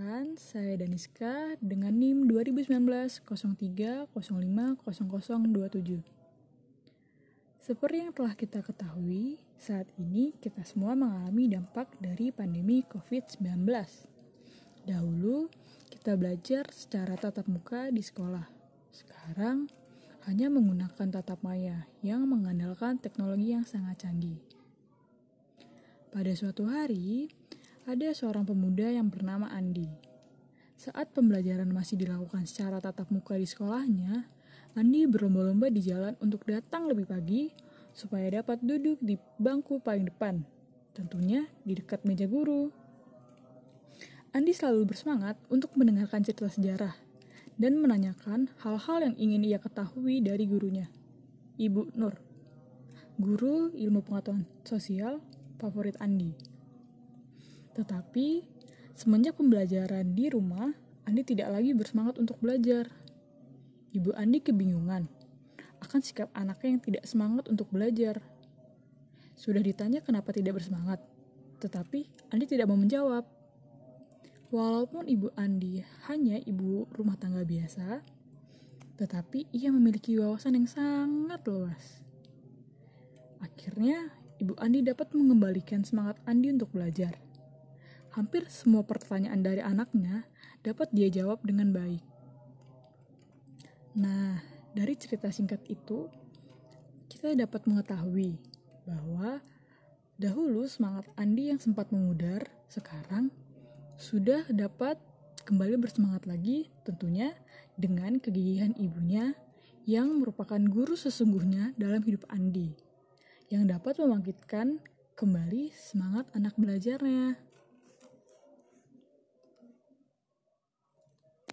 Perkenalkan, saya Daniska dengan NIM 2019 03 05 0027. Seperti yang telah kita ketahui, saat ini kita semua mengalami dampak dari pandemi COVID-19. Dahulu, kita belajar secara tatap muka di sekolah. Sekarang, hanya menggunakan tatap maya yang mengandalkan teknologi yang sangat canggih. Pada suatu hari, ada seorang pemuda yang bernama Andi. Saat pembelajaran masih dilakukan secara tatap muka di sekolahnya, Andi berlomba-lomba di jalan untuk datang lebih pagi supaya dapat duduk di bangku paling depan, tentunya di dekat meja guru. Andi selalu bersemangat untuk mendengarkan cerita sejarah dan menanyakan hal-hal yang ingin ia ketahui dari gurunya, Ibu Nur, guru ilmu pengetahuan sosial favorit Andi. Tetapi, semenjak pembelajaran di rumah, Andi tidak lagi bersemangat untuk belajar. Ibu Andi kebingungan akan sikap anaknya yang tidak semangat untuk belajar. Sudah ditanya kenapa tidak bersemangat, tetapi Andi tidak mau menjawab. Walaupun ibu Andi hanya ibu rumah tangga biasa, tetapi ia memiliki wawasan yang sangat luas. Akhirnya, ibu Andi dapat mengembalikan semangat Andi untuk belajar hampir semua pertanyaan dari anaknya dapat dia jawab dengan baik. Nah, dari cerita singkat itu, kita dapat mengetahui bahwa dahulu semangat Andi yang sempat memudar, sekarang sudah dapat kembali bersemangat lagi tentunya dengan kegigihan ibunya yang merupakan guru sesungguhnya dalam hidup Andi yang dapat membangkitkan kembali semangat anak belajarnya.